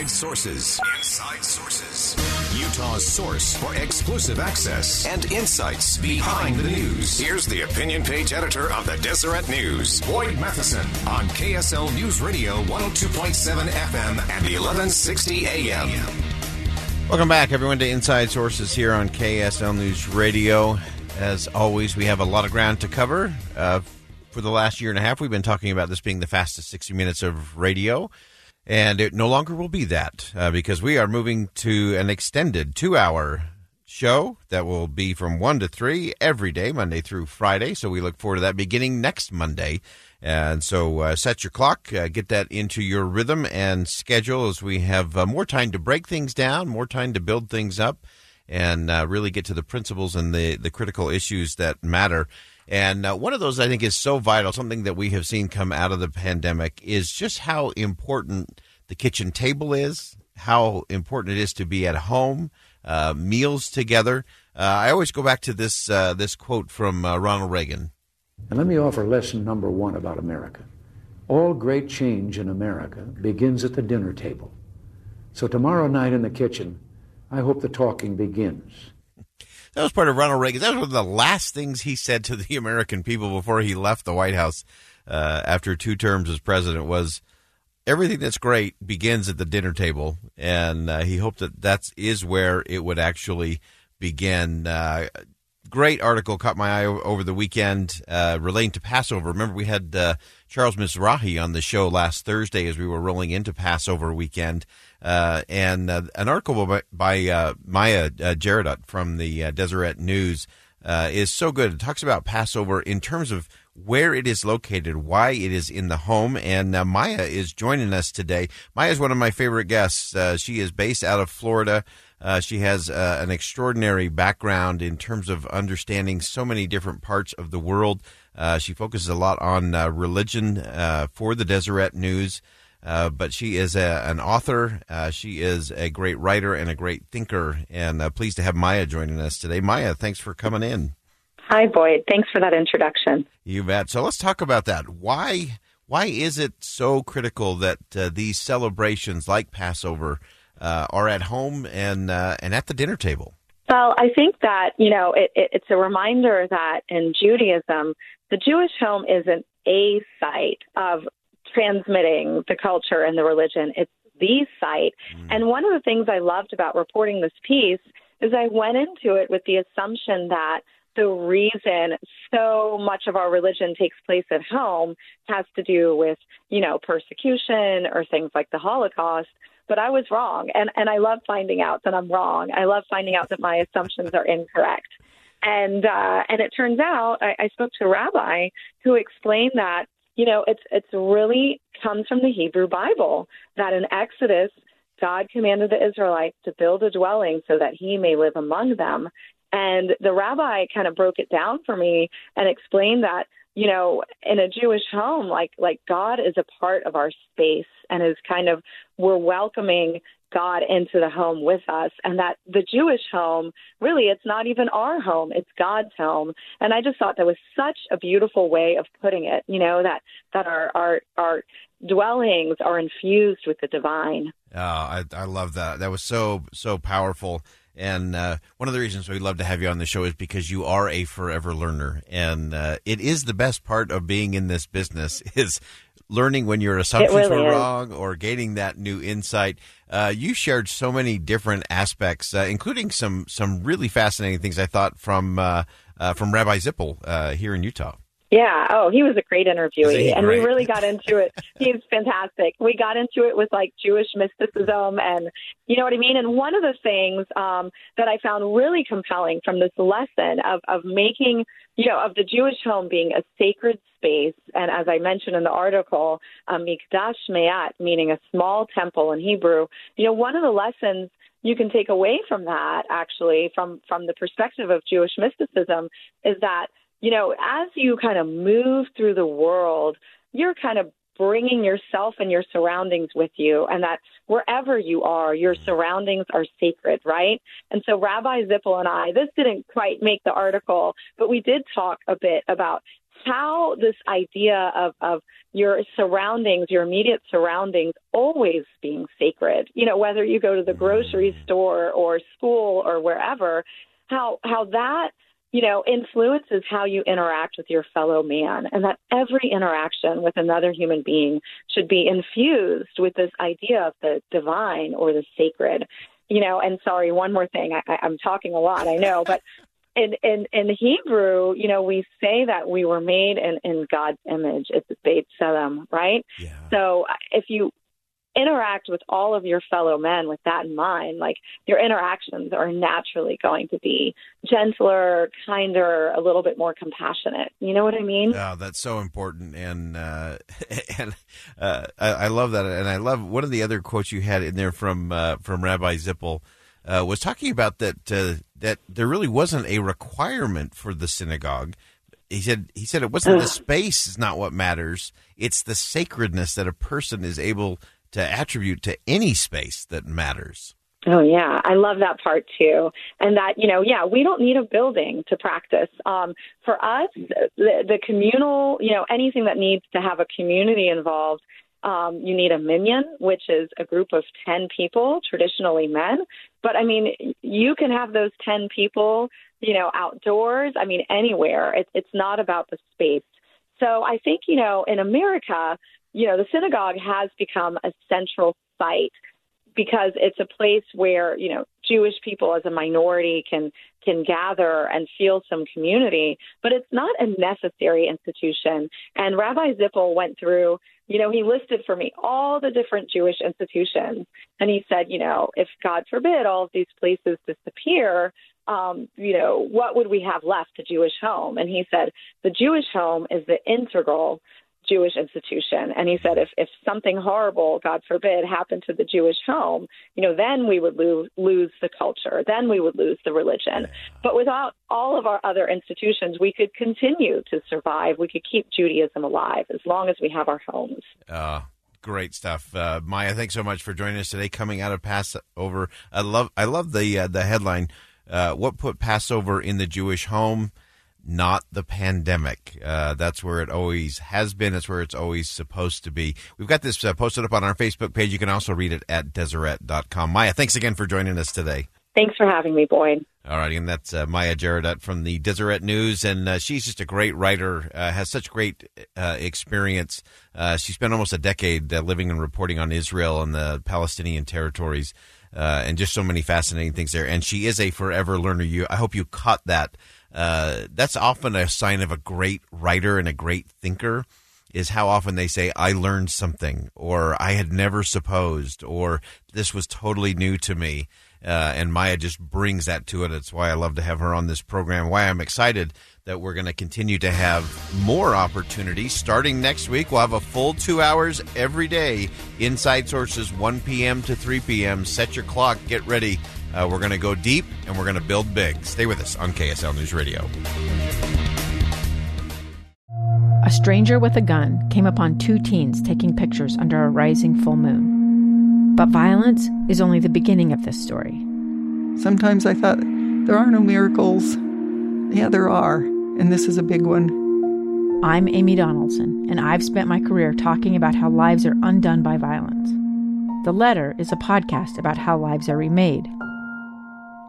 Inside Sources. Inside Sources. Utah's source for exclusive access and insights behind the news. Here's the opinion page editor of the Deseret News, Boyd Matheson, on KSL News Radio 102.7 FM and 1160 AM. Welcome back, everyone, to Inside Sources here on KSL News Radio. As always, we have a lot of ground to cover. Uh, for the last year and a half, we've been talking about this being the fastest 60 minutes of radio. And it no longer will be that uh, because we are moving to an extended two hour show that will be from 1 to 3 every day, Monday through Friday. So we look forward to that beginning next Monday. And so uh, set your clock, uh, get that into your rhythm and schedule as we have uh, more time to break things down, more time to build things up, and uh, really get to the principles and the, the critical issues that matter. And uh, one of those I think is so vital, something that we have seen come out of the pandemic, is just how important the kitchen table is, how important it is to be at home, uh, meals together. Uh, I always go back to this uh, this quote from uh, Ronald Reagan. And let me offer lesson number one about America. All great change in America begins at the dinner table. So tomorrow night in the kitchen, I hope the talking begins. That was part of Ronald Reagan. That was one of the last things he said to the American people before he left the White House uh, after two terms as president was everything that's great begins at the dinner table, and uh, he hoped that that is where it would actually begin. Uh, great article caught my eye over the weekend uh, relating to Passover. Remember, we had uh, Charles Mizrahi on the show last Thursday as we were rolling into Passover weekend. Uh, and uh, an article by, by uh, Maya uh, Jaradat from the uh, Deseret News is so good. It talks about Passover in terms of where it is located, why it is in the home. And Maya is joining us today. Maya is one of my favorite guests. She is based out of Florida. Uh, she has uh, an extraordinary background in terms of understanding so many different parts of the world. Uh, she focuses a lot on uh, religion for the Deseret News. Uh, but she is a, an author. Uh, she is a great writer and a great thinker. And uh, pleased to have Maya joining us today. Maya, thanks for coming in. Hi, Boyd. Thanks for that introduction. You bet. So let's talk about that. Why why is it so critical that uh, these celebrations like Passover uh, are at home and and at the dinner table? Well, I think that you know it, it, it's a reminder that in Judaism, the Jewish home isn't a site of transmitting the culture and the religion. It's the site. Mm. And one of the things I loved about reporting this piece is I went into it with the assumption that the reason so much of our religion takes place at home has to do with, you know, persecution or things like the Holocaust. But I was wrong. And, and I love finding out that I'm wrong. I love finding out that my assumptions are incorrect. And uh, and it turns out I, I spoke to a rabbi who explained that you know, it's it's really comes from the Hebrew Bible that in Exodus God commanded the Israelites to build a dwelling so that he may live among them. And the rabbi kind of broke it down for me and explained that, you know, in a Jewish home, like like God is a part of our space and is kind of we're welcoming God into the home with us, and that the Jewish home really it's not even our home; it's God's home. And I just thought that was such a beautiful way of putting it. You know that that our our our dwellings are infused with the divine. Oh, I, I love that. That was so so powerful. And uh, one of the reasons we love to have you on the show is because you are a forever learner, and uh, it is the best part of being in this business is learning when your assumptions really were is. wrong or gaining that new insight. Uh, you shared so many different aspects, uh, including some some really fascinating things I thought from uh, uh from Rabbi Zippel uh, here in Utah. Yeah. Oh, he was a great interviewee, and we really got into it. He's fantastic. We got into it with like Jewish mysticism, and you know what I mean. And one of the things um, that I found really compelling from this lesson of of making, you know, of the Jewish home being a sacred space, and as I mentioned in the article, a mikdash me'at, meaning a small temple in Hebrew. You know, one of the lessons you can take away from that, actually, from from the perspective of Jewish mysticism, is that you know, as you kind of move through the world, you're kind of bringing yourself and your surroundings with you, and that wherever you are, your mm-hmm. surroundings are sacred, right? And so, Rabbi Zippel and I, this didn't quite make the article, but we did talk a bit about how this idea of, of your surroundings, your immediate surroundings, always being sacred, you know, whether you go to the mm-hmm. grocery store or school or wherever, how, how that you know, influences how you interact with your fellow man, and that every interaction with another human being should be infused with this idea of the divine or the sacred. You know, and sorry, one more thing. I, I'm talking a lot, I know, but in, in in Hebrew, you know, we say that we were made in, in God's image. It's Beit Tselem, right? Yeah. So if you interact with all of your fellow men with that in mind, like your interactions are naturally going to be gentler, kinder, a little bit more compassionate. You know what I mean? Oh, that's so important, and uh, and uh, I, I love that, and I love one of the other quotes you had in there from uh, from Rabbi Zippel uh, was talking about that uh, that there really wasn't a requirement for the synagogue. He said he said it wasn't the space is not what matters; it's the sacredness that a person is able to attribute to any space that matters. Oh yeah, I love that part too. And that, you know, yeah, we don't need a building to practice. Um, for us, the, the communal, you know, anything that needs to have a community involved, um, you need a minyan, which is a group of 10 people, traditionally men. But I mean, you can have those 10 people, you know, outdoors. I mean, anywhere. It, it's not about the space. So I think, you know, in America, you know, the synagogue has become a central site because it's a place where, you know, Jewish people as a minority can can gather and feel some community, but it's not a necessary institution. And Rabbi Zippel went through, you know, he listed for me all the different Jewish institutions, and he said, you know, if God forbid all of these places disappear, um, you know, what would we have left? The Jewish home. And he said, the Jewish home is the integral Jewish institution. And he said, if, if something horrible, God forbid, happened to the Jewish home, you know, then we would lose, lose the culture. Then we would lose the religion. But without all of our other institutions, we could continue to survive. We could keep Judaism alive as long as we have our homes. Uh, great stuff, uh, Maya. Thanks so much for joining us today. Coming out of Passover, I love I love the uh, the headline. Uh, what put Passover in the Jewish home? Not the pandemic. Uh, that's where it always has been. That's where it's always supposed to be. We've got this uh, posted up on our Facebook page. You can also read it at Deseret.com. Maya, thanks again for joining us today. Thanks for having me, Boyd. All right, and that's uh, Maya Jaradat from the Deseret News, and uh, she's just a great writer. Uh, has such great uh, experience. Uh, she spent almost a decade uh, living and reporting on Israel and the Palestinian territories, uh, and just so many fascinating things there. And she is a forever learner. You, I hope you caught that. Uh, that's often a sign of a great writer and a great thinker. Is how often they say, I learned something, or I had never supposed, or this was totally new to me. Uh, and Maya just brings that to it. It's why I love to have her on this program. Why I'm excited that we're going to continue to have more opportunities. Starting next week, we'll have a full two hours every day. Inside Sources, 1 p.m. to 3 p.m. Set your clock, get ready. Uh, we're going to go deep and we're going to build big. Stay with us on KSL News Radio. A stranger with a gun came upon two teens taking pictures under a rising full moon. But violence is only the beginning of this story. Sometimes I thought, there are no miracles. Yeah, there are, and this is a big one. I'm Amy Donaldson, and I've spent my career talking about how lives are undone by violence. The Letter is a podcast about how lives are remade.